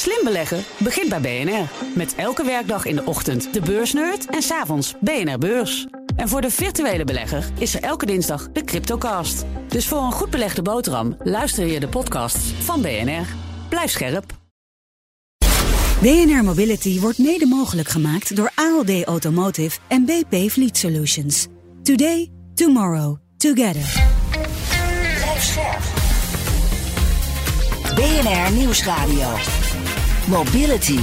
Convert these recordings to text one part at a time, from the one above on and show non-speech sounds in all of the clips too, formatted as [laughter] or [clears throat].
Slim beleggen begint bij BNR. Met elke werkdag in de ochtend de beursnerd en s'avonds BNR Beurs. En voor de virtuele belegger is er elke dinsdag de Cryptocast. Dus voor een goed belegde boterham luister je de podcasts van BNR. Blijf scherp. BNR Mobility wordt mede mogelijk gemaakt door ALD Automotive en BP Fleet Solutions. Today, tomorrow, together. Blijf scherp. BNR Nieuwsradio. Mobility.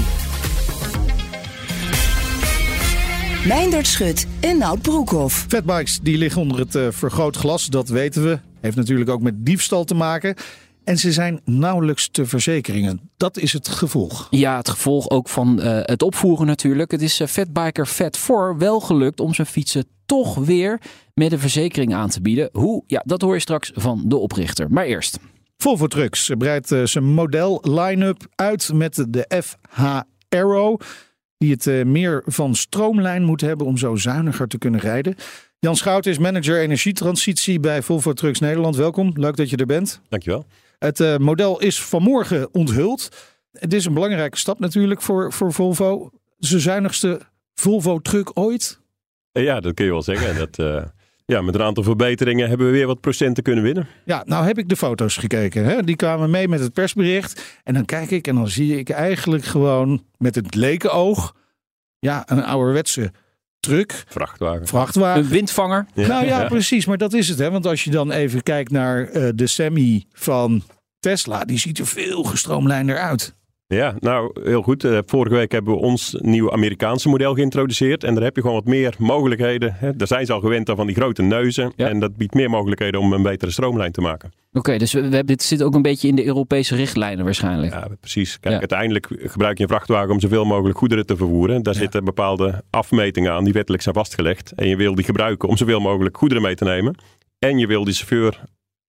Meindert Schut en Nout Broekhoff. Fatbikes die liggen onder het uh, vergrootglas, dat weten we. Heeft natuurlijk ook met diefstal te maken. En ze zijn nauwelijks te verzekeringen. Dat is het gevolg. Ja, het gevolg ook van uh, het opvoeren natuurlijk. Het is uh, Fatbiker Fat4 wel gelukt om zijn fietsen toch weer met een verzekering aan te bieden. Hoe? Ja, dat hoor je straks van de oprichter. Maar eerst. Volvo Trucks breidt uh, zijn model line-up uit met de FH Aero. Die het meer van stroomlijn moet hebben om zo zuiniger te kunnen rijden. Jan Schout is manager energietransitie bij Volvo Trucks Nederland. Welkom, leuk dat je er bent. Dankjewel. Het uh, model is vanmorgen onthuld. Het is een belangrijke stap natuurlijk voor, voor Volvo. De zuinigste Volvo-truck ooit? Ja, dat kun je wel zeggen. Dat, uh, ja, met een aantal verbeteringen hebben we weer wat procenten kunnen winnen. Ja, nou heb ik de foto's gekeken. Hè? Die kwamen mee met het persbericht. En dan kijk ik en dan zie ik eigenlijk gewoon met het lekenoog... ja, een ouderwetse truck. Vrachtwagen. Vrachtwagen. Een windvanger. Ja. Nou ja, ja, precies. Maar dat is het. Hè? Want als je dan even kijkt naar uh, de Semi van Tesla, die ziet er veel gestroomlijnder uit. Ja, nou heel goed. Uh, vorige week hebben we ons nieuwe Amerikaanse model geïntroduceerd. En daar heb je gewoon wat meer mogelijkheden. Hè. Daar zijn ze al gewend aan van die grote neuzen. Ja. En dat biedt meer mogelijkheden om een betere stroomlijn te maken. Oké, okay, dus we, we, dit zit ook een beetje in de Europese richtlijnen waarschijnlijk. Ja, precies. Kijk, ja. uiteindelijk gebruik je een vrachtwagen om zoveel mogelijk goederen te vervoeren. Daar ja. zitten bepaalde afmetingen aan die wettelijk zijn vastgelegd. En je wil die gebruiken om zoveel mogelijk goederen mee te nemen. En je wil die chauffeur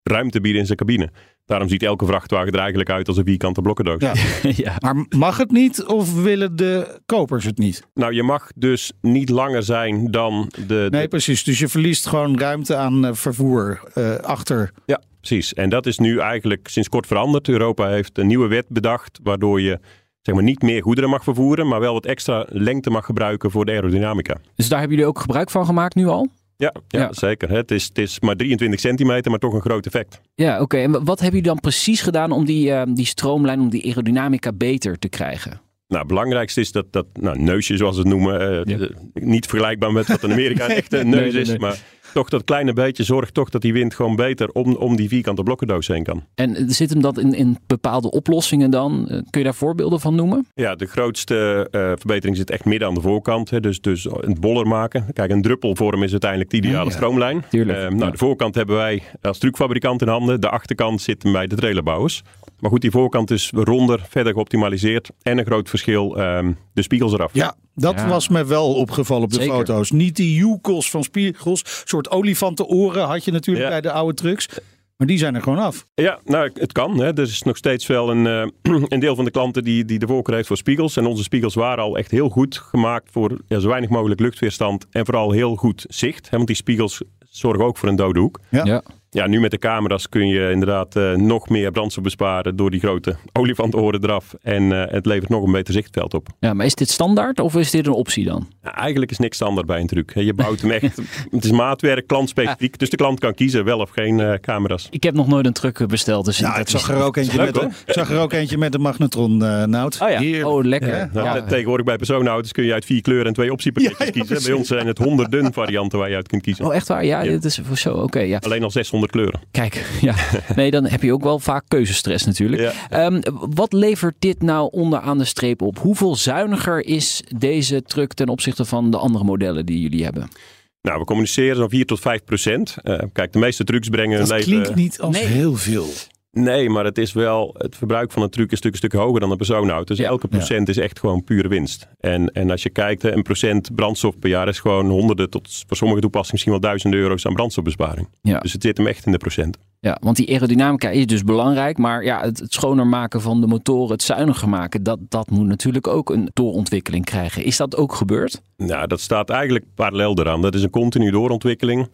ruimte bieden in zijn cabine. Daarom ziet elke vrachtwagen er eigenlijk uit als een vierkante blokkendoos. Ja. [laughs] ja. Maar mag het niet of willen de kopers het niet? Nou, je mag dus niet langer zijn dan de... Nee, de... precies. Dus je verliest gewoon ruimte aan uh, vervoer uh, achter. Ja, precies. En dat is nu eigenlijk sinds kort veranderd. Europa heeft een nieuwe wet bedacht waardoor je zeg maar, niet meer goederen mag vervoeren, maar wel wat extra lengte mag gebruiken voor de aerodynamica. Dus daar hebben jullie ook gebruik van gemaakt nu al? Ja, ja, ja, zeker. Het is, het is maar 23 centimeter, maar toch een groot effect. Ja, oké. Okay. En wat hebben jullie dan precies gedaan om die, uh, die stroomlijn, om die aerodynamica beter te krijgen? Nou, het belangrijkste is dat dat nou, neusje, zoals we het noemen, uh, ja. niet vergelijkbaar met wat in Amerika een echte [laughs] neus nee, nee, nee. is. Maar toch dat kleine beetje zorgt toch dat die wind gewoon beter om, om die vierkante blokkendoos heen kan. En zit hem dat in, in bepaalde oplossingen dan? Kun je daar voorbeelden van noemen? Ja, de grootste uh, verbetering zit echt midden aan de voorkant. Hè, dus, dus een boller maken. Kijk, een druppelvorm is uiteindelijk de ideale ja, ja. stroomlijn. Tuurlijk. Uh, nou, ja. de voorkant hebben wij als truckfabrikant in handen. De achterkant zit bij de trailerbouwers. Maar goed, die voorkant is ronder, verder geoptimaliseerd. En een groot verschil, um, de spiegels eraf. Ja, dat ja. was me wel opgevallen op de Zeker. foto's. Niet die joekels van spiegels. Een soort olifantenoren had je natuurlijk ja. bij de oude trucks. Maar die zijn er gewoon af. Ja, nou, het kan. Hè. Er is nog steeds wel een, uh, [clears throat] een deel van de klanten die, die de voorkeur heeft voor spiegels. En onze spiegels waren al echt heel goed gemaakt voor ja, zo weinig mogelijk luchtweerstand. En vooral heel goed zicht. Hè, want die spiegels zorgen ook voor een dode hoek. Ja. ja. Ja, nu met de camera's kun je inderdaad uh, nog meer brandstof besparen door die grote [laughs] olifantoren eraf. En uh, het levert nog een beter zichtveld op. Ja, maar is dit standaard of is dit een optie dan? Ja, eigenlijk is niks standaard bij een truck. Je bouwt hem [laughs] echt, het is maatwerk, klantspecifiek. Ja. Dus de klant kan kiezen wel of geen uh, camera's. Ik heb nog nooit een truck besteld. Dus ja, [laughs] ik zag er ook eentje, met, een, zag er ook eentje met een magnetron, uh, Nout. Oh ja, Heerlijk. oh lekker. Ja, nou, ja. Tegenwoordig bij personenauto's kun je uit vier kleuren en twee optiepakketjes kiezen. Bij ons zijn het honderden varianten waar je uit kunt kiezen. Oh echt waar? Ja, dit is zo, oké. Okay, ja. Alleen al 600 kleuren. Kijk, [laughs] ja. Nee, dan heb je ook wel vaak keuzestress natuurlijk. Ja. Um, wat levert dit nou onderaan de streep op? Hoeveel zuiniger is deze truck ten opzichte van de andere modellen die jullie hebben? Nou, we communiceren zo'n 4 tot 5 procent. Uh, kijk, de meeste trucks brengen dat een leven... klinkt niet als nee. heel veel. Nee, maar het is wel, het verbruik van een truck is natuurlijk een stuk hoger dan een persoonauto. Dus ja, elke procent ja. is echt gewoon pure winst. En, en als je kijkt, een procent brandstof per jaar is gewoon honderden tot voor sommige toepassingen misschien wel duizenden euro's aan brandstofbesparing. Ja. Dus het zit hem echt in de procent. Ja, want die aerodynamica is dus belangrijk. Maar ja, het, het schoner maken van de motoren, het zuiniger maken, dat, dat moet natuurlijk ook een doorontwikkeling krijgen. Is dat ook gebeurd? Nou, dat staat eigenlijk parallel eraan. Dat is een continue doorontwikkeling.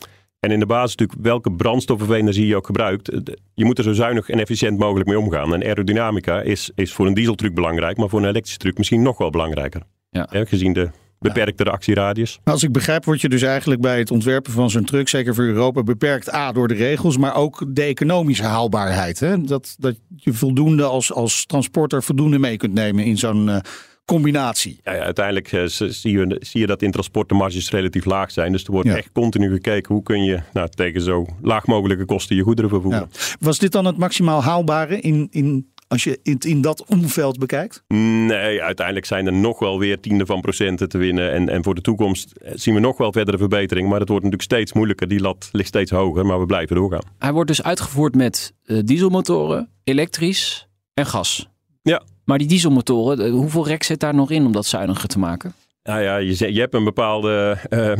En in de basis natuurlijk welke brandstof of energie je ook gebruikt. Je moet er zo zuinig en efficiënt mogelijk mee omgaan. En aerodynamica is, is voor een dieseltruck belangrijk, maar voor een elektrische truck misschien nog wel belangrijker. Ja. gezien de beperkte actieradius. Als ik begrijp, word je dus eigenlijk bij het ontwerpen van zo'n truck, zeker voor Europa, beperkt A door de regels, maar ook de economische haalbaarheid. Hè? Dat, dat je voldoende als, als transporter voldoende mee kunt nemen in zo'n uh, combinatie. Ja, ja uiteindelijk uh, zie, je, zie je dat in transport de marges relatief laag zijn. Dus er wordt echt continu gekeken hoe kun je nou, tegen zo laag mogelijke kosten je goederen vervoeren. Was dit dan het maximaal haalbare in, in als je het in dat omveld bekijkt? Nee, uiteindelijk zijn er nog wel weer tienden van procenten te winnen. En, en voor de toekomst zien we nog wel verdere verbetering. Maar het wordt natuurlijk steeds moeilijker. Die lat ligt steeds hoger, maar we blijven doorgaan. Hij wordt dus uitgevoerd met uh, dieselmotoren, elektrisch en gas. Ja. Maar die dieselmotoren, hoeveel rek zit daar nog in om dat zuiniger te maken? Nou ja, je, je hebt een bepaalde uh,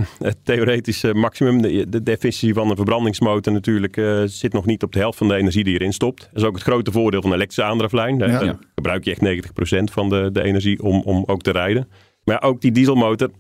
theoretische maximum. De, de, efficiëntie van een verbrandingsmotor natuurlijk uh, zit nog niet op de helft van de energie die je erin stopt. Dat is ook het grote voordeel van een elektrische aandrijflijn. Daar ja. gebruik je echt 90% van de, de energie om, om ook te rijden. Maar ook die dieselmotor,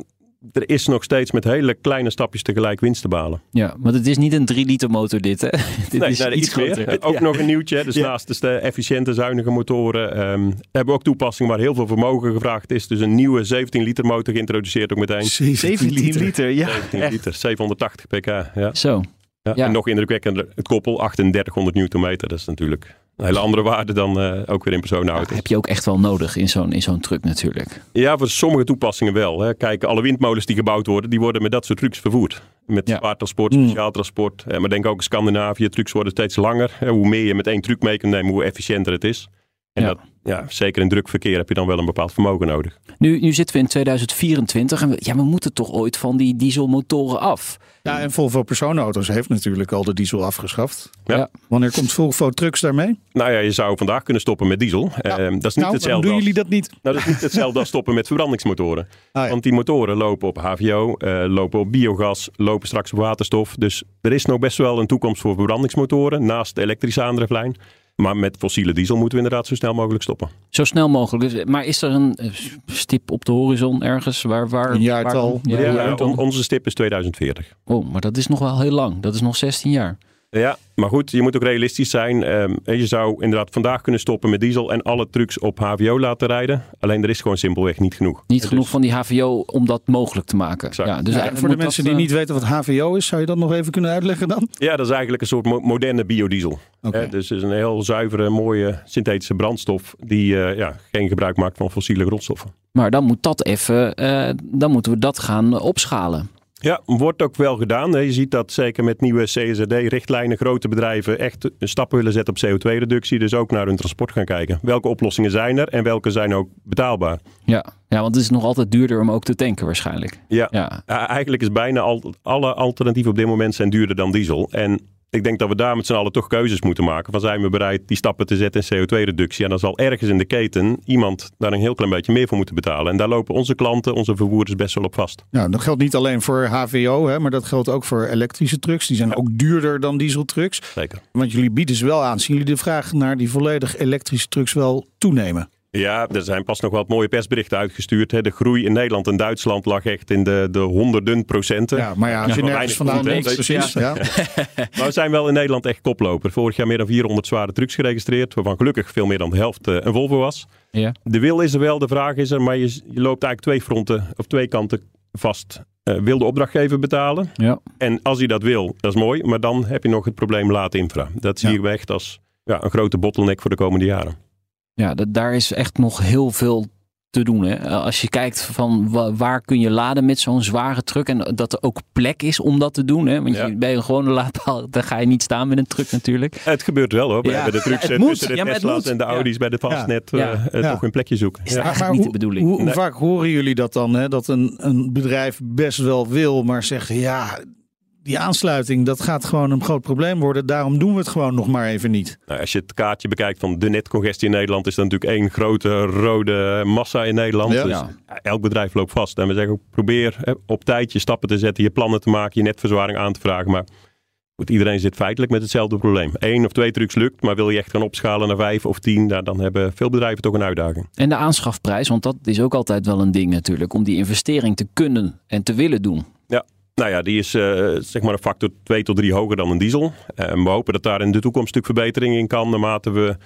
er is nog steeds met hele kleine stapjes tegelijk winst te balen. Ja, want het is niet een 3 liter motor dit hè? [laughs] dit nee, is nee, iets, meer. Ook nog een nieuwtje. Dus naast de efficiënte, zuinige motoren um, hebben we ook toepassingen waar heel veel vermogen gevraagd is. Dus een nieuwe 17 liter motor geïntroduceerd ook meteen. 17 liter, ja. 17 liter, 780 pk. Ja. Zo. Ja, En nog indrukwekkender, het koppel 3800 newtonmeter. Dat is natuurlijk een hele andere waarde dan uh, ook weer in personenauto's. Ja, heb je ook echt wel nodig in zo'n in zo'n truck natuurlijk. Ja, voor sommige toepassingen wel. Hè. Kijk, alle windmolens die gebouwd worden, die worden met dat soort trucks vervoerd. Met ja. transport, mm. speciaal transport. maar denk ook in Scandinavië, trucks worden steeds langer. Hoe meer je met één truck mee kunt nemen, hoe efficiënter het is. En ja. Dat, ja, zeker in druk verkeer heb je dan wel een bepaald vermogen nodig. Nu, nu zitten we in 2024 en we, ja, we moeten toch ooit van die dieselmotoren af. Ja, en Volvo personenauto's heeft natuurlijk al de diesel afgeschaft. Ja. Wanneer komt Volvo Trucks daarmee? Nou ja, je zou vandaag kunnen stoppen met diesel. Ja. Uh, dat is niet nou, hetzelfde. doen jullie dat niet? Nou, dat is niet hetzelfde als stoppen met verbrandingsmotoren. Ah, Want die motoren lopen op HVO, uh, lopen op biogas, lopen straks op waterstof. Dus er is nog best wel een toekomst voor verbrandingsmotoren naast de elektrische aandrijflijn. Maar met fossiele diesel moeten we inderdaad zo snel mogelijk stoppen. Zo snel mogelijk. Dus, maar is er een eh, stip op de horizon ergens? Waar, waar, een jaartal. Waar, ja, ja, onze stip is 2040. Oh, maar dat is nog wel heel lang. Dat is nog 16 jaar. Ja, maar goed, je moet ook realistisch zijn. Um, je zou inderdaad vandaag kunnen stoppen met diesel en alle trucks op HVO laten rijden. Alleen er is gewoon simpelweg niet genoeg. Niet genoeg van die HVO om dat mogelijk te maken. Ja, dus ja, voor de mensen die uh... niet weten wat HVO is, zou je dat nog even kunnen uitleggen dan? Ja, dat is eigenlijk een soort mo moderne biodiesel. Okay. dus het is een heel zuivere, mooie synthetische brandstof die uh, ja, geen gebruik maakt van fossiele grondstoffen. Maar dan moet dat even, uh, dan moeten we dat gaan opschalen. Ja, wordt ook wel gedaan. Je ziet dat zeker met nieuwe CSRD-richtlijnen grote bedrijven echt stappen willen zetten op CO2-reductie. Dus ook naar hun transport gaan kijken. Welke oplossingen zijn er en welke zijn ook betaalbaar? Ja, ja want het is nog altijd duurder om ook te tanken waarschijnlijk. Ja, ja. eigenlijk is bijna al, alle alternatieven op dit moment zijn duurder dan diesel. En ik denk dat we daar met z'n allen toch keuzes moeten maken. Van zijn we bereid die stappen te zetten in CO2-reductie? En dan zal ergens in de keten iemand daar een heel klein beetje meer voor moeten betalen. En daar lopen onze klanten, onze vervoerders best wel op vast. Nou, dat geldt niet alleen voor HVO, hè, maar dat geldt ook voor elektrische trucks. Die zijn ook duurder dan dieseltrucks. Zeker. Want jullie bieden ze wel aan. Zien jullie de vraag naar die volledig elektrische trucks wel toenemen? Ja, er zijn pas nog wat mooie persberichten uitgestuurd. Hè. De groei in Nederland en Duitsland lag echt in de, de honderden procenten. Ja, maar ja, als je ja, nergens vandaan denkt, precies. Ja. [laughs] maar we zijn wel in Nederland echt koploper. Vorig jaar meer dan 400 zware trucks geregistreerd, waarvan gelukkig veel meer dan de helft uh, een Volvo was. Ja. De wil is er wel, de vraag is er, maar je, je loopt eigenlijk twee fronten of twee kanten vast. Uh, wil de opdrachtgever betalen? Ja. En als hij dat wil, dat is mooi, maar dan heb je nog het probleem laat infra. Dat zie ik echt als ja, een grote bottleneck voor de komende jaren. Ja, dat, daar is echt nog heel veel te doen. Hè? Als je kijkt van waar kun je laden met zo'n zware truck en dat er ook plek is om dat te doen. Hè? Want ja. je, bij een gewone laadpaal, [laughs] dan ga je niet staan met een truck natuurlijk. Het gebeurt wel hoor. Ja. Bij de trucks ja, tussen de Tesla's en de Audi's bij de vastnet ja. Uh, toch een plekje zoeken. Is maar, niet de bedoeling. Hoe, hoe, vaak horen jullie dat dan? Hè? Dat een, een bedrijf best wel wil, maar zegt ja die aansluiting, dat gaat gewoon een groot probleem worden. Daarom doen we het gewoon nog maar even niet. Nou, als je het kaartje bekijkt van de netcongestie in Nederland, is dat natuurlijk één grote rode massa in Nederland. Ja. Dus elk bedrijf loopt vast. En we zeggen, probeer hè, op tijd je stappen te zetten, je plannen te maken, je netverzwaring aan te vragen. Maar goed, iedereen zit feitelijk met hetzelfde probleem. Eén of twee trucs lukt, maar wil je echt gaan opschalen naar vijf of tien, nou, dan hebben veel bedrijven toch een uitdaging. En de aanschafprijs, want dat is ook altijd wel een ding natuurlijk, om die investering te kunnen en te willen doen. Nou ja, die is uh, zeg maar een factor 2 tot 3 hoger dan een diesel. Uh, we hopen dat daar in de toekomst natuurlijk verbetering in kan. Naarmate we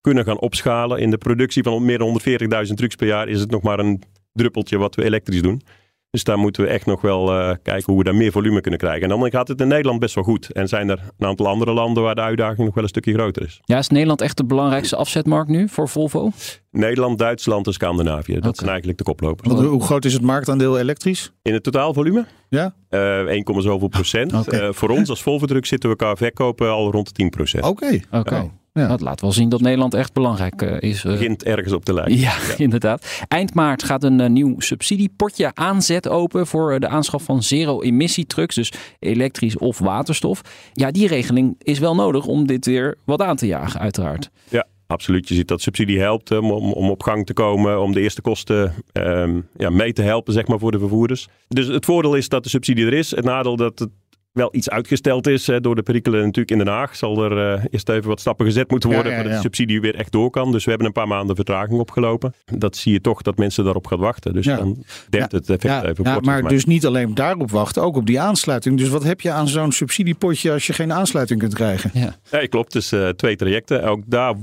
kunnen gaan opschalen in de productie van meer dan 140.000 trucks per jaar, is het nog maar een druppeltje wat we elektrisch doen. Dus daar moeten we echt nog wel uh, kijken hoe we daar meer volume kunnen krijgen. En dan gaat het in Nederland best wel goed. En zijn er een aantal andere landen waar de uitdaging nog wel een stukje groter is. Ja, is Nederland echt de belangrijkste afzetmarkt nu voor Volvo? Nederland, Duitsland en Scandinavië. Dat okay. zijn eigenlijk de koplopers. Want hoe groot is het marktaandeel elektrisch? In het totaalvolume? Ja. Uh, 1, zoveel procent. Okay. Uh, voor ons als Volvo Druk zitten we qua verkopen al rond de 10 procent. Oké. Oké. Ja. Dat laat wel zien dat Nederland echt belangrijk uh, is. Uh... Begint ergens op te lijken. Ja, ja. [laughs] inderdaad. Eind maart gaat een uh, nieuw subsidiepotje aanzet open voor de aanschaf van zero-emissietrucks, dus elektrisch of waterstof. Ja, die regeling is wel nodig om dit weer wat aan te jagen, uiteraard. Ja, absoluut. Je ziet dat subsidie helpt om, om op gang te komen, om de eerste kosten um, ja, mee te helpen zeg maar, voor de vervoerders. Dus het voordeel is dat de subsidie er is. Het nadeel dat het wel iets uitgesteld is hè, door de perikelen natuurlijk in Den Haag. Zal er uh, eerst even wat stappen gezet moeten worden ja, ja, ja. voordat de subsidie weer echt door kan. Dus we hebben een paar maanden vertraging opgelopen. Dat zie je toch dat mensen daarop gaan wachten. Dus dan dempt het effect even ja, Maar dus niet alleen daarop wachten, ook op die aansluiting. Dus wat heb je aan zo'n subsidiepotje als je geen aansluiting kunt krijgen? Ja, ja klopt. Dus uh, twee trajecten. Ook daar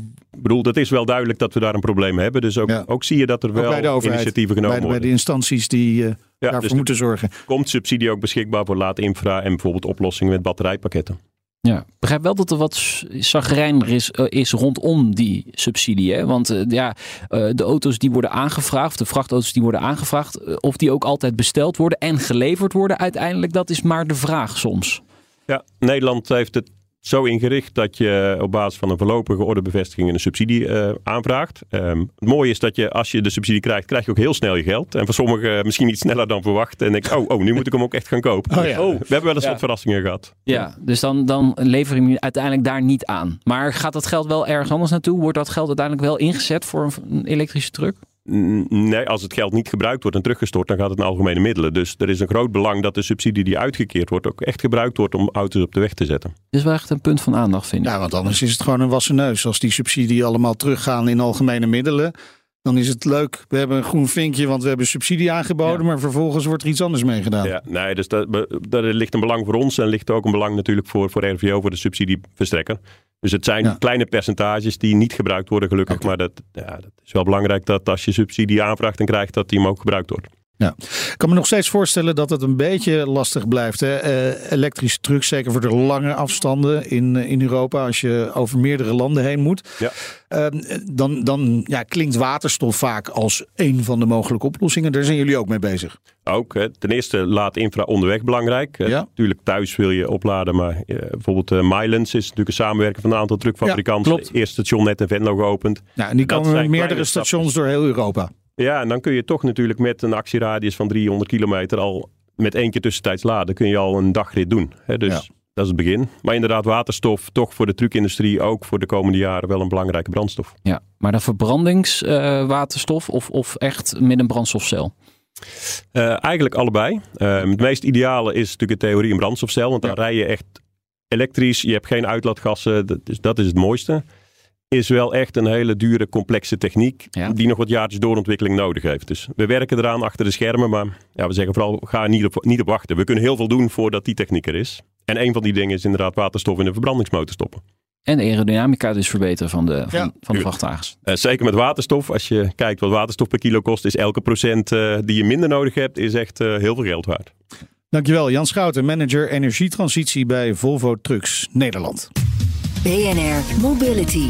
bedoel, dat is wel duidelijk dat we daar een probleem hebben. Dus ook, ook zie je dat er wel initiatieven genomen bij, worden. Bij de instanties die uh, ja, daarvoor dus moeten zorgen. Komt subsidie ook beschikbaar voor laat infra en bijvoorbeeld oplossingen met batterijpakketten? Ja, ik begrijp wel dat er wat zagrijner is, uh, is rondom die subsidie. Hè? Want uh, ja, uh, de auto's die worden aangevraagd, de vrachtauto's die worden aangevraagd, of die ook altijd besteld worden en geleverd worden uiteindelijk, dat is maar de vraag soms. Ja, Nederland heeft het zo ingericht dat je op basis van een voorlopige ordebevestiging een subsidie uh, aanvraagt. Um, het mooie is dat je als je de subsidie krijgt, krijg je ook heel snel je geld. En voor sommigen misschien iets sneller dan verwacht. En denk ik, oh, oh, nu moet ik hem ook echt gaan kopen. Oh, ja. oh we hebben wel eens ja. wat verrassingen gehad. Ja, dus dan, dan lever je hem uiteindelijk daar niet aan. Maar gaat dat geld wel ergens anders naartoe? Wordt dat geld uiteindelijk wel ingezet voor een elektrische truck? Nee, als het geld niet gebruikt wordt en teruggestort, dan gaat het naar algemene middelen. Dus er is een groot belang dat de subsidie die uitgekeerd wordt ook echt gebruikt wordt om auto's op de weg te zetten. Is wel echt een punt van aandacht, vind ik. Ja, want anders is het gewoon een wassen neus. Als die subsidie allemaal teruggaan in algemene middelen, dan is het leuk. We hebben een groen vinkje, want we hebben subsidie aangeboden, ja. maar vervolgens wordt er iets anders mee gedaan. Ja, nee, dus daar ligt een belang voor ons en ligt ook een belang natuurlijk voor, voor RVO, voor de subsidieverstrekker. Dus het zijn ja. kleine percentages die niet gebruikt worden, gelukkig. Okay. Maar dat, ja, dat is wel belangrijk dat als je subsidie aanvraagt en krijgt, dat die hem ook gebruikt wordt. Ja, ik kan me nog steeds voorstellen dat het een beetje lastig blijft. Hè? Uh, elektrische trucks, zeker voor de lange afstanden in, in Europa, als je over meerdere landen heen moet. Ja. Uh, dan dan ja, klinkt waterstof vaak als een van de mogelijke oplossingen. Daar zijn jullie ook mee bezig. Ook. Hè. Ten eerste laat infra onderweg belangrijk. Ja. Natuurlijk thuis wil je opladen, maar bijvoorbeeld uh, Mylands is natuurlijk een samenwerking van een aantal truckfabrikanten. Ja, Eerste station net in Venlo geopend. Ja, en die komen met meerdere stations door heel Europa. Ja, en dan kun je toch natuurlijk met een actieradius van 300 kilometer al met één keer tussentijds laden, kun je al een dagrit doen. Hè? Dus ja. dat is het begin. Maar inderdaad, waterstof toch voor de truckindustrie ook voor de komende jaren wel een belangrijke brandstof. Ja, maar dan verbrandingswaterstof uh, of, of echt met een brandstofcel? Uh, eigenlijk allebei. Uh, het meest ideale is natuurlijk de theorie een brandstofcel, want dan ja. rij je echt elektrisch, je hebt geen uitlaatgassen, is, dat is het mooiste is wel echt een hele dure, complexe techniek. Ja. Die nog wat jaartjes doorontwikkeling nodig heeft. Dus we werken eraan achter de schermen. Maar ja, we zeggen vooral, ga er niet op, niet op wachten. We kunnen heel veel doen voordat die techniek er is. En een van die dingen is inderdaad waterstof in de verbrandingsmotor stoppen. En de aerodynamica dus verbeteren van de, van, ja, van de vrachtwagens. Uh, zeker met waterstof. Als je kijkt wat waterstof per kilo kost, is elke procent uh, die je minder nodig hebt, is echt uh, heel veel geld waard. Dankjewel, Jan Schouten, manager energietransitie bij Volvo Trucks Nederland. BNR Mobility.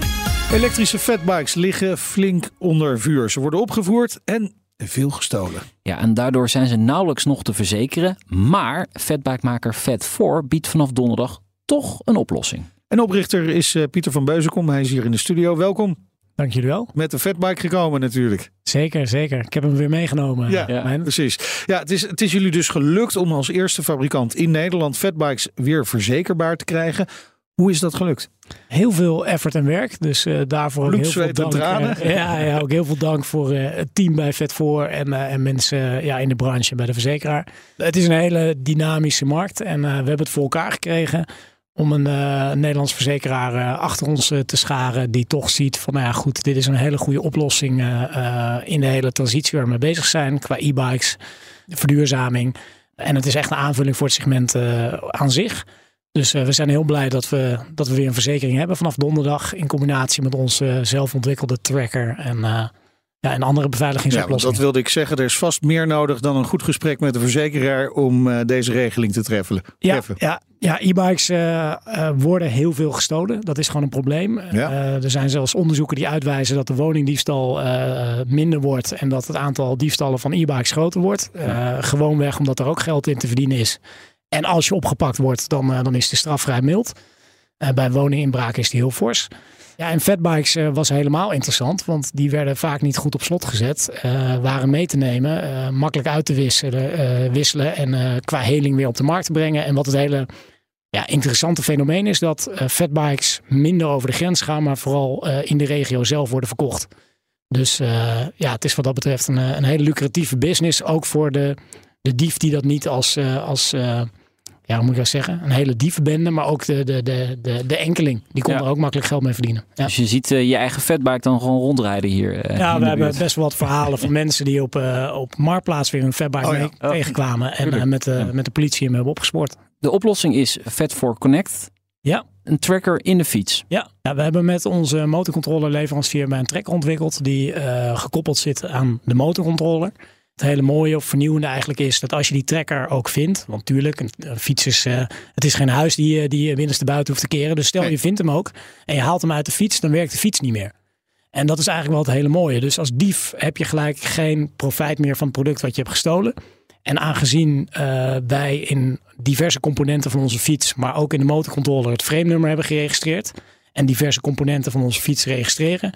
Elektrische fatbikes liggen flink onder vuur. Ze worden opgevoerd en veel gestolen. Ja, en daardoor zijn ze nauwelijks nog te verzekeren. Maar fatbikemaker Fat4 biedt vanaf donderdag toch een oplossing. En oprichter is uh, Pieter van Beuzenkom. Hij is hier in de studio. Welkom. Dank jullie wel. Met de fatbike gekomen natuurlijk. Zeker, zeker. Ik heb hem weer meegenomen. Ja, ja. precies. Ja, het is, het is jullie dus gelukt om als eerste fabrikant in Nederland fatbikes weer verzekerbaar te krijgen. Hoe is dat gelukt? Heel veel effort en werk. Dus uh, daarvoor Bloed, heel veel dank. Uh, ja, ja, ook heel veel dank voor uh, het team bij Vet4 en, en mensen ja, in de branche bij de verzekeraar. Het is een hele dynamische markt en we hebben het voor elkaar gekregen om een Nederlands verzekeraar achter ons te scharen die toch ziet van nou ja goed, dit is een hele goede oplossing in de hele transitie waar we mee bezig zijn qua e-bikes, verduurzaming. En het is echt een aanvulling voor het segment aan zich. Dus we zijn heel blij dat we, dat we weer een verzekering hebben vanaf donderdag. In combinatie met onze zelfontwikkelde tracker. En ja, en andere beveiligingsoplossingen. dat wilde ik zeggen. Er is vast meer nodig dan een goed gesprek met de verzekeraar om deze regeling te treffen. Ja, ja, ja e-bikes uh, uh, worden heel veel gestolen. Dat is gewoon een probleem. Ja. er zijn zelfs onderzoeken die uitwijzen dat de woningdiefstal minder wordt en dat het aantal diefstallen van e-bikes groter wordt. Ja. Gewoonweg omdat er ook geld in te verdienen is. En als je opgepakt wordt, dan, dan is de straf vrij mild. bij woninginbraak is die heel fors. Ja, en fatbikes uh, was helemaal interessant, want die werden vaak niet goed op slot gezet. Waren mee te nemen, makkelijk uit te wisselen, wisselen en qua heling weer op de markt te brengen. En wat het hele ja, interessante fenomeen is dat fatbikes minder over de grens gaan, maar vooral in de regio zelf worden verkocht. Dus ja, het is wat dat betreft een, een hele lucratieve business, ook voor de, de dief die dat niet als, als ja, hoe moet ik dat zeggen? Een hele dievenbende, maar ook de, de, de, de, de enkeling. Die kon er ook makkelijk geld mee verdienen. Ja. Dus je ziet uh, je eigen vetbike dan gewoon rondrijden hier. Uh, ja, we hebben best wel wat verhalen van [laughs] mensen die op, uh, op Marktplaats weer een vetbike oh, mee oh. tegenkwamen. En met, de, met de politie hem hebben opgespoord. De oplossing is Vet for Connect. Ja. Een tracker in de fiets. Ja, ja we hebben met onze motorcontrole leverancier een tracker ontwikkeld die gekoppeld zit aan de motorcontroller. Het hele mooie of vernieuwende eigenlijk is dat als je die trekker ook vindt. Want tuurlijk, een, fiets is, uh, het is geen huis die, die je binnenste buiten hoeft te keren. Dus stel je vindt hem ook en je haalt hem uit de fiets, dan werkt de fiets niet meer. En dat is eigenlijk wel het hele mooie. Dus als dief heb je gelijk geen profijt meer van het product wat je hebt gestolen. En aangezien uh, wij in diverse componenten van onze fiets, maar ook in de motorcontroller het frame nummer hebben geregistreerd. En diverse componenten van onze fiets registreren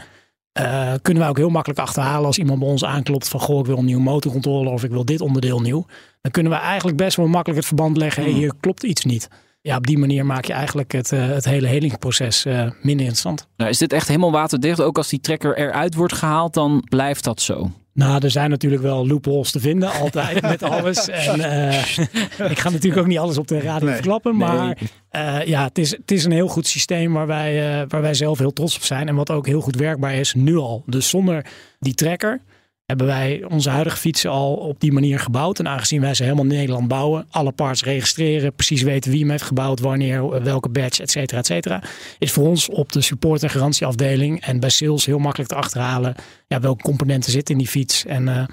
uh, kunnen wij ook heel makkelijk achterhalen als iemand bij ons aanklopt van goh, ik wil een nieuwe motorcontroller of ik wil dit onderdeel nieuw. Dan kunnen we eigenlijk best wel makkelijk het verband leggen, hey, hmm. hier klopt iets niet. Ja, op die manier maak je eigenlijk het, uh, het hele helingsproces uh, minder interessant. Nou, is dit echt helemaal waterdicht? Ook als die trekker eruit wordt gehaald, dan blijft dat zo? Nou, er zijn natuurlijk wel loopholes te vinden, [laughs] altijd met alles. En uh, [laughs] ik ga natuurlijk ook niet alles op de radio nee, verklappen. Maar uh, ja, het is, het is een heel goed systeem waar wij, uh, waar wij zelf heel trots op zijn. En wat ook heel goed werkbaar is, nu al. Dus zonder die trekker hebben wij onze huidige fietsen al op die manier gebouwd. En aangezien wij ze helemaal in Nederland bouwen, alle parts registreren, precies weten wie hem heeft gebouwd, wanneer, welke badge, et cetera, et cetera, is voor ons op de support- en garantieafdeling en bij sales heel makkelijk te achterhalen ja, welke componenten zitten in die fiets en, uh,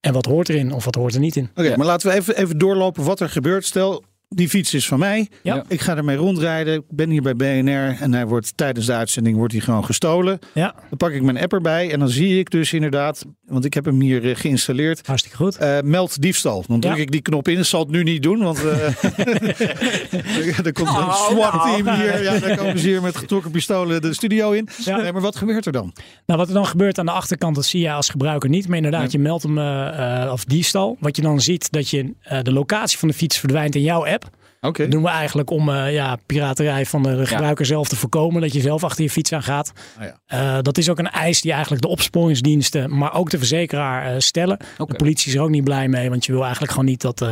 en wat hoort erin of wat hoort er niet in. Oké, maar laten we even, even doorlopen wat er gebeurt. Stel, die fiets is van mij. Ja. Ik ga ermee rondrijden. Ik ben hier bij BNR en hij wordt tijdens de uitzending wordt hij gewoon gestolen. Ja. Dan pak ik mijn app erbij en dan zie ik dus inderdaad, want ik heb hem hier eh, geïnstalleerd. Hartstikke goed. Uh, meld diefstal. Dan druk ik die knop in. Dat zal het nu niet doen, want uh, [laughs] [laughs] er komt een oh, SWAT-team nou. hier. Ja, dan komen ze hier met getrokken pistolen de studio in. Ja. Nee, maar wat gebeurt er dan? Nou, wat er dan gebeurt aan de achterkant, dat zie je als gebruiker niet. Maar inderdaad, je meldt hem uh, of diefstal. Wat je dan ziet, dat je de locatie van de fiets verdwijnt in jouw app. Okay. Dat doen we eigenlijk om uh, ja, piraterij van de, gebruiker zelf te voorkomen. Dat je zelf achter je fiets aan gaat. Oh ja. uh, dat is ook een eis die eigenlijk de opsporingsdiensten, maar ook de verzekeraar uh, stellen. Okay. De politie is er ook niet blij mee, want je wil eigenlijk gewoon niet dat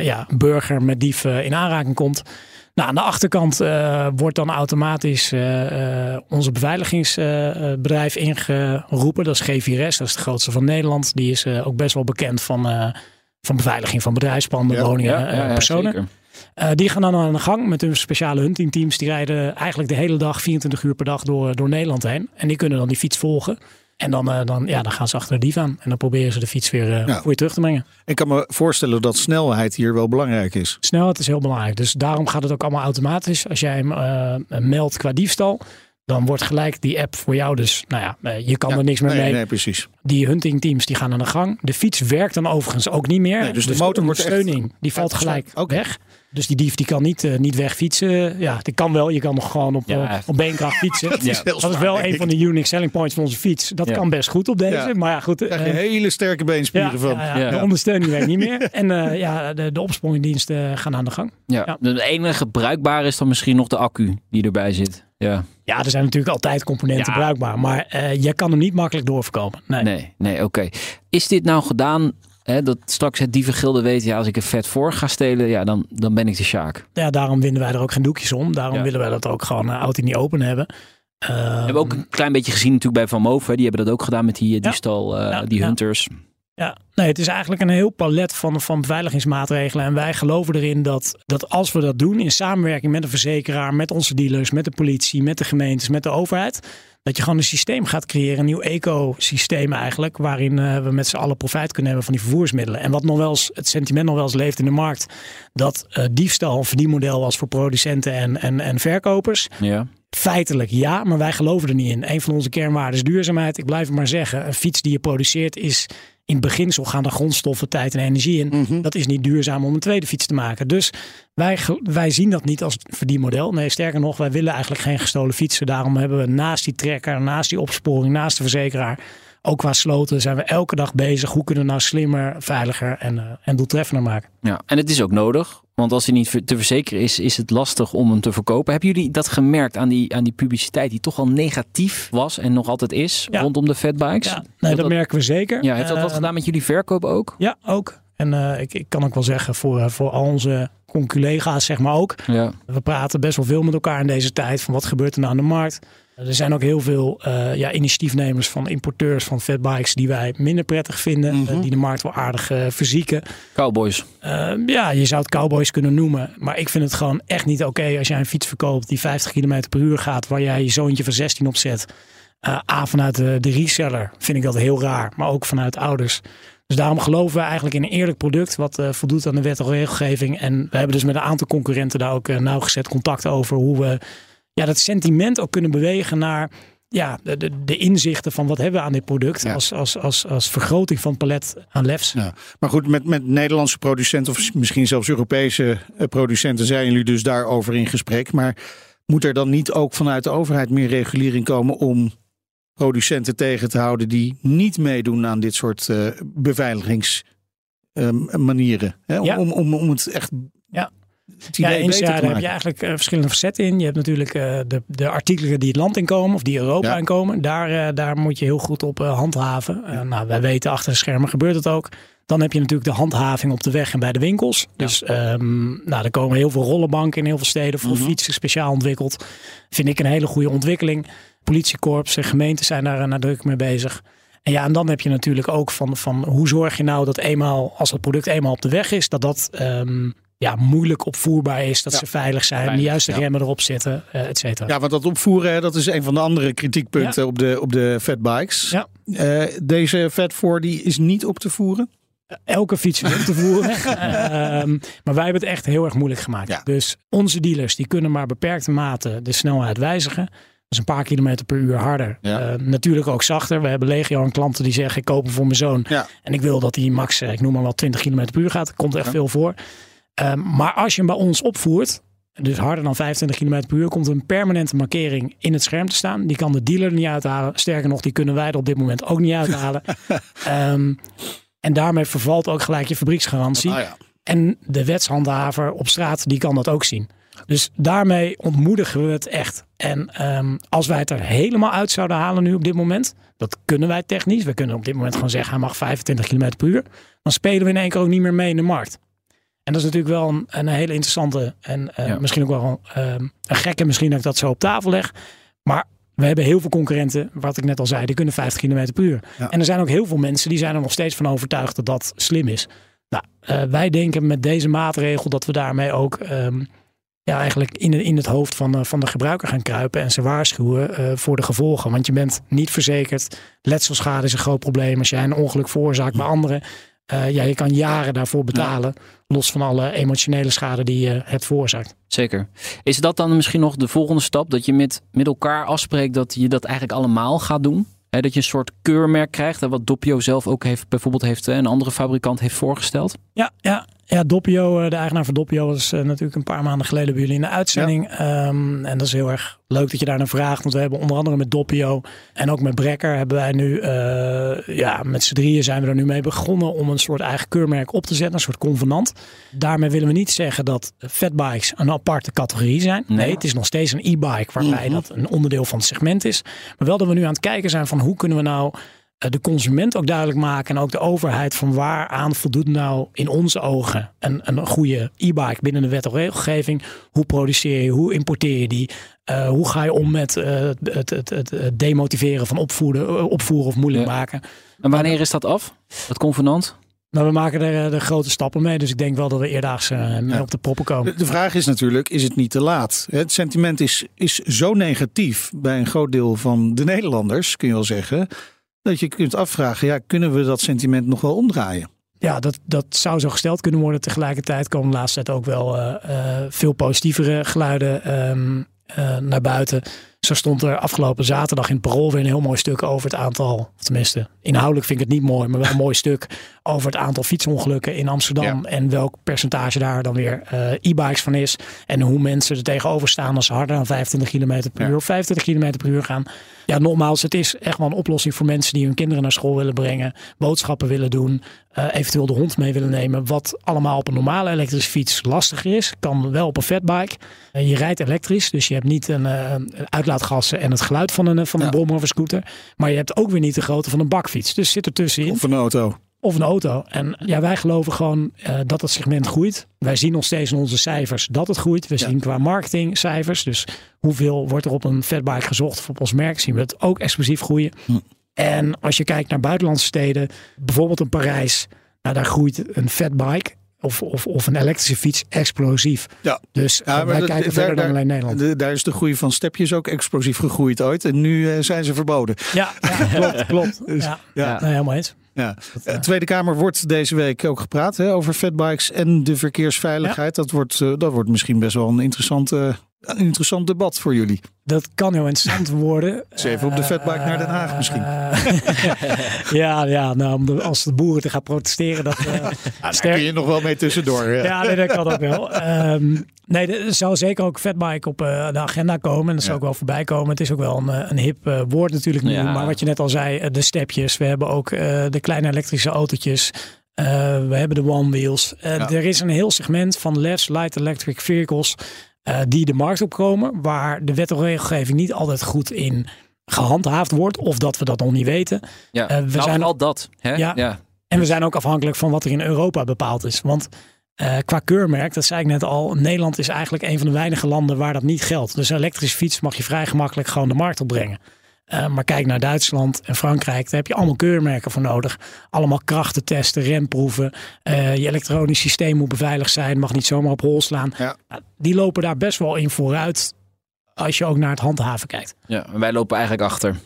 ja, een burger met dief in aanraking komt. Nou, aan de achterkant wordt dan automatisch onze beveiligingsbedrijf ingeroepen. Dat is G4S, dat is de grootste van Nederland. Die is ook best wel bekend van, van beveiliging van bedrijfspanden, ja, woningen, ja, ja, personen. Uh, die gaan dan aan de gang met hun speciale huntingteams. Die rijden eigenlijk de hele dag, 24 uur per dag door, door Nederland heen. En die kunnen dan die fiets volgen. En dan, uh, dan, ja, dan gaan ze achter de dief aan. En dan proberen ze de fiets weer uh, ja. voor je terug te brengen. Ik kan me voorstellen dat snelheid hier wel belangrijk is. Snelheid is heel belangrijk. Dus daarom gaat het ook allemaal automatisch. Als jij hem meldt qua diefstal, dan wordt gelijk die app voor jou dus, nou ja, je kan er niks meer nee, mee. Nee, precies. Die huntingteams die gaan aan de gang. De fiets werkt dan overigens ook niet meer. Nee, dus, de dus motor wordt steuning, die valt gelijk okay. weg. Dus die dief die kan niet, uh, niet wegfietsen. Ja, die kan wel. Je kan nog gewoon op, ja. uh, op beenkracht fietsen. [laughs] dat, is, dat is wel een van de unique selling points van onze fiets. Dat ja. kan best goed op deze. Maar ja, goed. Uh, Krijg je hele sterke beenspieren van. De ondersteuning werkt niet meer. [laughs] En ja, de, de opsporingdiensten gaan aan de gang. Ja. De enige bruikbare is dan misschien nog de accu die erbij zit. Ja. Ja, er zijn natuurlijk altijd componenten bruikbaar. Maar je kan hem niet makkelijk doorverkopen. Nee, nee, nee oké. Okay. Is dit nou gedaan dat straks het dievengilde weet, ja, als ik er vet voor ga stelen, ja, dan, dan ben ik de Sjaak. Ja, daarom winnen wij er ook geen doekjes om. Daarom willen wij dat ook gewoon uh, out in die open hebben. we hebben ook een klein beetje gezien natuurlijk bij Van Moof. Die hebben dat ook gedaan met die uh, diefstal, uh, die hunters. Ja, nee, het is eigenlijk een heel palet van, van beveiligingsmaatregelen. En wij geloven erin dat, dat als we dat doen in samenwerking met de verzekeraar, met onze dealers, met de politie, met de gemeentes, met de overheid, dat je gewoon een systeem gaat creëren, een nieuw ecosysteem eigenlijk, waarin uh, we met z'n allen profijt kunnen hebben van die vervoersmiddelen. En wat nog wel eens, het sentiment nog wel eens leeft in de markt, dat uh, diefstal een verdienmodel was voor producenten en, en, en verkopers. Ja. Feitelijk ja, maar wij geloven er niet in. Een van onze kernwaarden is duurzaamheid. Ik blijf het maar zeggen, een fiets die je produceert is in beginsel gaan er grondstoffen, tijd en energie in. Mhm. Dat is niet duurzaam om een tweede fiets te maken. Dus wij, wij zien dat niet als verdienmodel. Nee, sterker nog, wij willen eigenlijk geen gestolen fietsen. Daarom hebben we naast die trekker, naast die opsporing, naast de verzekeraar, ook qua sloten, zijn we elke dag bezig. Hoe kunnen we nou slimmer, veiliger en, eh, en doeltreffender maken? Ja, en het is ook nodig. Want als hij niet te verzekeren is, is het lastig om hem te verkopen. Hebben jullie dat gemerkt aan die, aan die publiciteit die toch al negatief was en nog altijd is Ja. rondom de fatbikes? Ja, nee, dat, dat- merken we zeker. Ja, heeft dat wat Eh, gedaan met jullie verkoop ook? Ja, ook. En eh, ik, ik kan ook wel zeggen voor, voor al onze conculega's, zeg maar ook. Ja. We praten best wel veel met elkaar in deze tijd van wat gebeurt er nou aan de markt. Er zijn ook heel veel eh, ja, initiatiefnemers van importeurs van fatbikes die wij minder prettig vinden. Mhm. eh, die de markt wel aardig eh, verzieken. Cowboys. Eh, ja, je zou het cowboys kunnen noemen. Maar ik vind het gewoon echt niet oké als jij een fiets verkoopt die 50 km per uur gaat. Waar jij je zoontje van 16 op zet. A, vanuit de, de reseller vind ik dat heel raar. Maar ook vanuit ouders. Dus daarom geloven we eigenlijk in een eerlijk product. Wat voldoet aan de wet en regelgeving. En we hebben dus met een aantal concurrenten daar ook nauwgezet contact over. Hoe we ja, dat sentiment ook kunnen bewegen naar ja, de, de, de inzichten van wat hebben we aan dit product. Ja. Als, als, als, als vergroting van het palet aan lefs. Ja. Maar goed, met, met Nederlandse producenten of misschien zelfs Europese eh, producenten zijn jullie dus daarover in gesprek. Maar moet er dan niet ook vanuit de overheid meer regulering komen om producenten tegen te houden die niet meedoen aan dit soort eh beveiligingsmanieren? Om, Ja. om, om, om het echt Ja. eens beter te daar heb je eigenlijk eh, verschillende facetten in. Je hebt natuurlijk eh, de, de artikelen die het land inkomen of die Europa Ja. inkomen. Daar, eh, daar moet je heel goed op handhaven. Nou, wij weten achter de schermen gebeurt het ook. Dan heb je natuurlijk de handhaving op de weg en bij de winkels. Dus ehm, nou, er komen heel veel rollenbanken in heel veel steden voor Mhm. fietsen speciaal ontwikkeld. Vind ik een hele goede ontwikkeling. Politiekorps en gemeenten zijn daar nadrukkelijk mee bezig. En ja, en dan heb je natuurlijk ook van, van hoe zorg je nou dat eenmaal, als het product eenmaal op de weg is, dat dat ehm, ja, moeilijk opvoerbaar is, dat Ja. ze veilig zijn, Veilig, de juiste ja. remmen erop zitten, eh, et cetera. Ja, want dat opvoeren, dat is een van de andere kritiekpunten op de, op de fatbikes. Ja. Eh, deze Fat 4 die is niet op te voeren. Elke fiets is om te voeren. [laughs] Ehm, maar wij hebben het echt heel erg moeilijk gemaakt. Ja. Dus onze dealers die kunnen maar beperkte mate de snelheid wijzigen. Dat is een paar kilometer per uur harder. Ja. Eh, natuurlijk ook zachter. We hebben legio aan klanten die zeggen ik koop hem voor mijn zoon. Ja. En ik wil dat hij max, eh, ik noem maar wel 20 km per uur gaat. Komt echt Ja. veel voor. Ehm, maar als je hem bij ons opvoert, dus harder dan 25 km per uur, komt een permanente markering in het scherm te staan. Die kan de dealer er niet uithalen. Sterker nog, die kunnen wij er op dit moment ook niet uithalen. [laughs] Ehm, en daarmee vervalt ook gelijk je fabrieksgarantie. Ah, ja. En de wetshandhaver op straat, die kan dat ook zien. Dus daarmee ontmoedigen we het echt. En ehm, als wij het er helemaal uit zouden halen nu op dit moment, dat kunnen wij technisch. We kunnen op dit moment gewoon zeggen, hij mag 25 km per uur. Dan spelen we in één keer ook niet meer mee in de markt. En dat is natuurlijk wel een, een hele interessante en eh, Ja. misschien ook wel ehm, een gekke, misschien dat ik dat zo op tafel leg. Maar we hebben heel veel concurrenten, wat ik net al zei, die kunnen 50 km per uur. Ja. En er zijn ook heel veel mensen die zijn er nog steeds van overtuigd dat dat slim is. Nou, eh, wij denken met deze maatregel dat we daarmee ook ehm, ja, eigenlijk in, in het hoofd van, de- van de gebruiker gaan kruipen en ze waarschuwen eh, voor de gevolgen. Want je bent niet verzekerd. Letselschade is een groot probleem. Als jij een ongeluk veroorzaakt bij anderen, eh, ja, je kan jaren daarvoor betalen. Los van alle emotionele schade die je hebt veroorzaakt. Zeker. Is dat dan misschien nog de volgende stap? Dat je met, met elkaar afspreekt dat je dat eigenlijk allemaal gaat doen? Hè, dat je een soort keurmerk krijgt. Wat Doppio zelf ook heeft, bijvoorbeeld heeft, een andere fabrikant heeft voorgesteld. Ja, ja, ja Doppio, eh, de eigenaar van Doppio, was eh, natuurlijk een paar maanden geleden bij jullie in de uitzending. Ehm, en dat is heel erg leuk dat je daar naar vraagt. Want we hebben onder andere met Doppio en ook met Brekker hebben wij nu, eh, ja, met z'n drieën zijn we er nu mee begonnen om een soort eigen keurmerk op te zetten, een soort convenant. Daarmee willen we niet zeggen dat fatbikes een aparte categorie zijn. Nee, het is nog steeds een e-bike waarbij dat een onderdeel van het segment is. Maar wel dat we nu aan het kijken zijn van hoe kunnen we nou de consument ook duidelijk maken en ook de overheid van waaraan voldoet nou in onze ogen een, een goede e-bike binnen de wet of regelgeving. Hoe produceer je, hoe importeer je die? Uh, hoe ga je om met uh, het, het, het, het, demotiveren van opvoeden, opvoeren of moeilijk Ja. maken? En wanneer is dat af? Dat convenant? Nou, we maken er eh, de grote stappen mee, dus ik denk wel dat we eerdaags eh, mee Ja. op de proppen komen. De, de vraag is natuurlijk, is het niet te laat? Het sentiment is, is zo negatief bij een groot deel van de Nederlanders, kun je wel zeggen, dat je kunt afvragen, ja, kunnen we dat sentiment nog wel omdraaien? Ja, dat, dat zou zo gesteld kunnen worden. Tegelijkertijd komen de laatste tijd ook wel eh, eh, veel positievere geluiden ehm, eh, naar buiten. Zo stond er afgelopen zaterdag in het Parool weer een heel mooi stuk over het aantal, tenminste, inhoudelijk vind ik het niet mooi, maar wel een mooi stuk over het aantal fietsongelukken in Amsterdam en welk percentage daar dan weer eh, e-bikes van is en hoe mensen er tegenover staan als ze harder dan 25 km per uur Ja. of 25 km per uur gaan. Ja, nogmaals, het is echt wel een oplossing voor mensen die hun kinderen naar school willen brengen, boodschappen willen doen, eh, eventueel de hond mee willen nemen. Wat allemaal op een normale elektrische fiets lastiger is, kan wel op een fatbike. Eh, je rijdt elektrisch, dus je hebt niet een, een uitlaatgassen en het geluid van een, eh, van een Ja. brommer of een scooter. Maar je hebt ook weer niet de grootte van een bakfiets. Dus zit er tussenin Of een auto? of een auto. En ja, wij geloven gewoon eh, dat het segment groeit. Wij zien nog steeds in onze cijfers dat het groeit. We Ja. zien qua marketingcijfers, dus hoeveel wordt er op een fatbike gezocht of op ons merk, zien we het ook explosief groeien. Hm. En als je kijkt naar buitenlandse steden, bijvoorbeeld een Parijs, nou, daar groeit een fatbike of, of, of een elektrische fiets explosief. Ja. Dus Ja, eh, wij dat- kijken daar- verder dan alleen Nederland. de- daar is de groei van stepjes ook explosief gegroeid ooit. En nu eh, zijn ze verboden. Ja, ja [laughs] klopt, klopt. Dus, ja, ja. Nee, helemaal eens. Ja. De eh, Tweede Kamer wordt deze week ook gepraat hè, over fatbikes en de verkeersveiligheid. Dat, wordt, dat wordt misschien best wel een interessant, eh, een interessant debat voor jullie. Dat kan heel interessant [laughs] worden. Eens even op de fatbike naar Den Haag misschien. Eh, [laughs] ja, ja nou, om de- als de boeren te gaan protesteren. Dat, [laughs] eh, Daar sterk- kun je nog wel mee tussendoor. Ja. ja, nee, dat kan ook wel. Ehm, nee, er zal zeker ook fatbike op eh, de agenda komen. En dat zal Ja. ook wel voorbij komen. Het is ook wel een, eh, een hip eh, woord natuurlijk nu. Ja. Maar wat je net al zei, eh, de stepjes. We hebben ook eh, de kleine elektrische autootjes. Eh, we hebben de one wheels. Eh, Ja. Er is een heel segment van LEVs, light electric vehicles, eh, die de markt opkomen. Waar de wet en regelgeving niet altijd goed in gehandhaafd wordt. Of dat we dat nog niet weten. Ja, Eh, we nou, zijn- al dat. Hè? Ja. ja. En we zijn ook afhankelijk van wat er in Europa bepaald is. Want eh, qua keurmerk, dat zei ik net al, Nederland is eigenlijk een van de weinige landen waar dat niet geldt. Dus een elektrische fiets mag je vrij gemakkelijk gewoon de markt opbrengen. Eh, maar kijk naar Duitsland en Frankrijk, daar heb je allemaal keurmerken voor nodig. Allemaal krachtentesten, remproeven. Eh, je elektronisch systeem moet beveiligd zijn, mag niet zomaar op hol slaan. Ja. Nou, die lopen daar best wel in vooruit als je ook naar het handhaven kijkt. ja. en Wij lopen eigenlijk achter.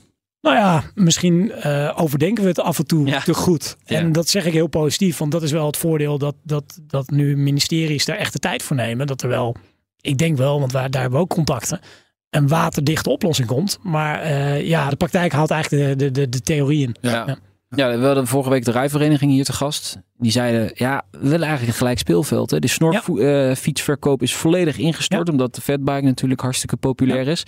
Nou ja, misschien eh, overdenken we het af en toe Ja. te goed. Ja. En dat zeg ik heel positief, want dat is wel het voordeel dat, dat, dat nu ministeries daar echt de tijd voor nemen. Dat er wel, ik denk wel, want wij, daar hebben we ook contacten, een waterdichte oplossing komt. Maar eh, ja, de praktijk haalt eigenlijk de, de, de, de theorie in. Ja. Ja. Ja. we hadden vorige week de rijvereniging hier te gast. Die zeiden, ja, we willen eigenlijk een gelijk speelveld. Hè. De snorfietsverkoop is volledig ingestort, omdat de fatbike natuurlijk hartstikke populair is.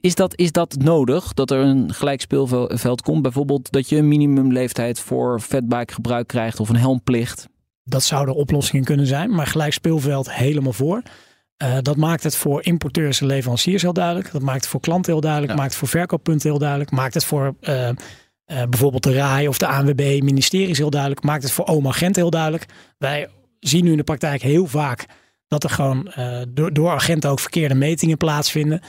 Is dat, is dat nodig, dat er een gelijk speelveld komt? Bijvoorbeeld dat je een minimumleeftijd voor fatbike gebruik krijgt of een helmplicht? Dat zouden oplossingen kunnen zijn, maar gelijk speelveld helemaal voor. Eh, dat maakt het voor importeurs en leveranciers heel duidelijk. Dat maakt het voor klanten heel duidelijk. Ja. Maakt het voor verkooppunten heel duidelijk. Maakt het voor eh, eh, bijvoorbeeld de RAI of de ANWB ministeries heel duidelijk. Maakt het voor oma agenten heel duidelijk. Wij zien nu in de praktijk heel vaak dat er gewoon door, door agenten ook verkeerde metingen plaatsvinden.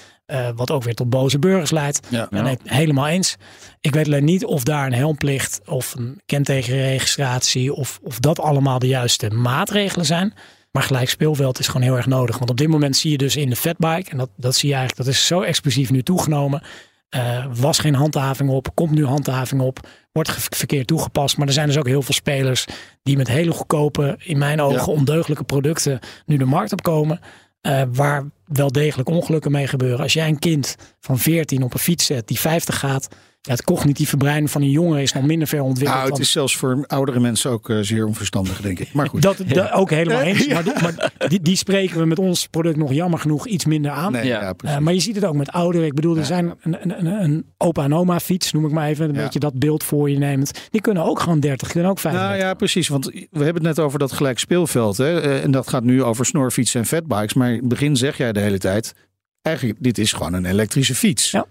Wat ook weer tot boze burgers leidt. Ja. Ja, nee, helemaal eens. Ik weet alleen niet of daar een helmplicht of een kentekenregistratie of, of dat allemaal de juiste maatregelen zijn. Maar gelijk speelveld is gewoon heel erg nodig. Want op dit moment zie je dus in de fatbike, en dat, dat zie je eigenlijk, dat is zo explosief nu toegenomen. eh, was geen handhaving op, komt nu handhaving op, wordt verkeerd toegepast. Maar er zijn dus ook heel veel spelers die met hele goedkope, in mijn ogen ondeugelijke producten nu de markt opkomen. eh, waar wel degelijk ongelukken mee gebeuren. Als jij een kind van 14 op een fiets zet die 50 gaat. Ja, het cognitieve brein van een jongen is nog minder ver ontwikkeld. Nou, het dan- is zelfs voor oudere mensen ook eh, zeer onverstandig, denk ik. Maar goed. dat, dat ook helemaal eens. Maar, die, maar die, die spreken we met ons product nog jammer genoeg iets minder aan. Nee, Ja. Eh, maar je ziet het ook met ouderen. Ik bedoel, er Ja. zijn een, een, een, opa en oma fiets, noem ik maar even. Een Ja. beetje dat beeld voor je neemt. Die kunnen ook gewoon 30, die kunnen ook 35. Nou ja, precies. Want we hebben het net over dat gelijk speelveld. Hè? Eh, En dat gaat nu over snorfietsen en fatbikes. Maar in het begin zeg jij de hele tijd... Eigenlijk, dit is gewoon een elektrische fiets. Ja.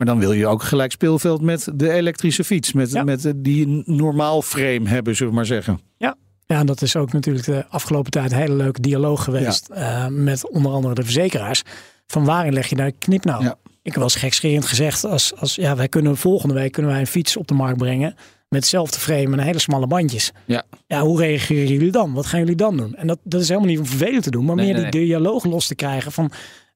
Maar dan wil je ook gelijk speelveld met de elektrische fiets. Met, Ja. met die een normaal frame hebben, zullen we maar zeggen. Ja, en dat is ook natuurlijk de afgelopen tijd een hele leuke dialoog geweest. eh, met onder andere de verzekeraars. Van waarin leg je daar knip nou? Ja. Ik heb wel eens gekscherend gezegd. Als, als, ja, wij kunnen volgende week kunnen wij een fiets op de markt brengen. Met hetzelfde frame en hele smalle bandjes. Ja. Ja, hoe reageren jullie dan? Wat gaan jullie dan doen? En dat, dat is helemaal niet om vervelend te doen. Maar Nee, meer nee, die dialoog los te krijgen van...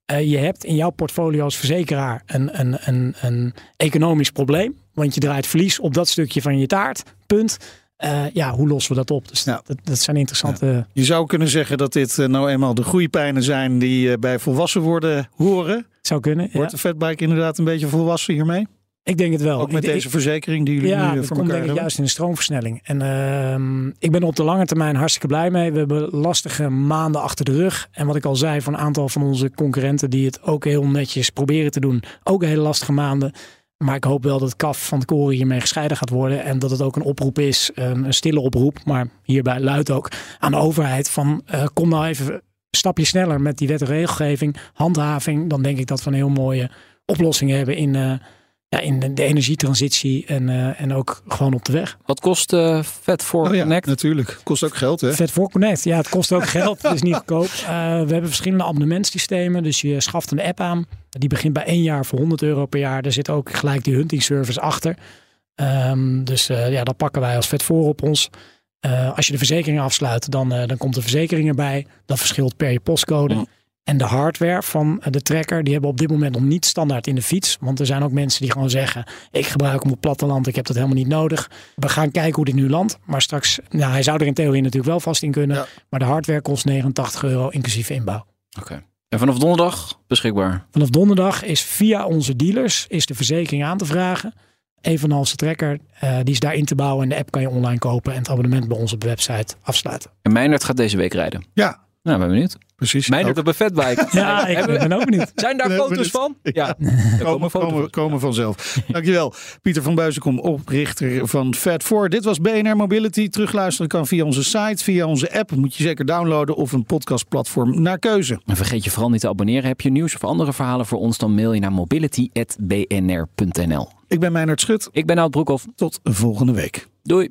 eh, je hebt in jouw portfolio als verzekeraar een, een, een, een economisch probleem. Want je draait verlies op dat stukje van je taart. Punt. Eh, ja, hoe lossen we dat op? Dus Ja. dat, dat zijn interessante... Je zou kunnen zeggen dat dit eh, nou eenmaal de groeipijnen zijn die bij volwassen worden horen. Zou kunnen. Ja. Wordt de fatbike inderdaad een beetje volwassen hiermee? Ik denk het wel. Ook met Ik- deze verzekering die jullie ja, nu voor elkaar denk hebben? juist in de stroomversnelling. En ehm, ik ben er op de lange termijn hartstikke blij mee. We hebben lastige maanden achter de rug. En wat ik al zei, van een aantal van onze concurrenten die het ook heel netjes proberen te doen. Ook hele lastige maanden. Maar ik hoop wel dat het kaf van het koren hiermee gescheiden gaat worden. En dat het ook een oproep is, een, een stille oproep. Maar hierbij luidt ook aan de overheid van eh, kom nou even een stapje sneller met die wet en regelgeving, handhaving. Dan denk ik dat we een heel mooie oplossing hebben in, eh, ja, in de, de energietransitie en, eh, en ook gewoon op de weg. Wat kost eh Vet voor Oh ja, Connect? natuurlijk. Kost ook geld, hè? Vet voor Connect. Ja, het kost ook geld. Het is niet goedkoop. Eh, we hebben verschillende abonnementssystemen. Dus je schaft een app aan. Die begint bij één jaar voor 100 euro per jaar. Daar zit ook gelijk die hunting service achter. Ehm, dus eh, ja, dat pakken wij als vet voor op ons. Eh, als je de verzekering afsluit, dan, eh, dan komt de verzekering erbij. Dat verschilt per je postcode. Mm. En de hardware van eh, de trekker, die hebben we op dit moment nog niet standaard in de fiets. Want er zijn ook mensen die gewoon zeggen, ik gebruik hem op platteland, ik heb dat helemaal niet nodig. We gaan kijken hoe dit nu landt. Maar straks, nou, hij zou er in theorie natuurlijk wel vast in kunnen. Ja. Maar de hardware kost 89 euro inclusief inbouw. Oké. En vanaf donderdag beschikbaar. Vanaf donderdag is via onze dealers is de verzekering aan te vragen. Evenals de trekker, eh, die is daar in te bouwen. En de app kan je online kopen en het abonnement bij ons op de website afsluiten. En Meijnerd gaat deze week rijden. Ja, Nou, ben benieuwd. Precies. Ook op een Fatbike. [laughs] Ja, ik ben ook benieuwd. Zijn daar foto's benieuwd. van? Ja. [laughs] komen, komen, komen vanzelf. Dankjewel. Pieter van Buizenkom, oprichter van Fat4. Dit was BNR Mobility. Terugluisteren kan via onze site, via onze app. Moet je zeker downloaden of een podcastplatform naar keuze. En vergeet je vooral niet te abonneren. Heb je nieuws of andere verhalen voor ons? Dan mail je naar mobility.bnr.nl. Ik ben Meijnerd Schut. Ik ben Oud Broekhoff. Tot volgende week. Doei.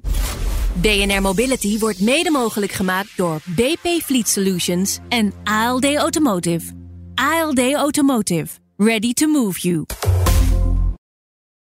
BNR Mobility wordt mede mogelijk gemaakt door BP Fleet Solutions en ALD Automotive. ALD Automotive. Ready to move you.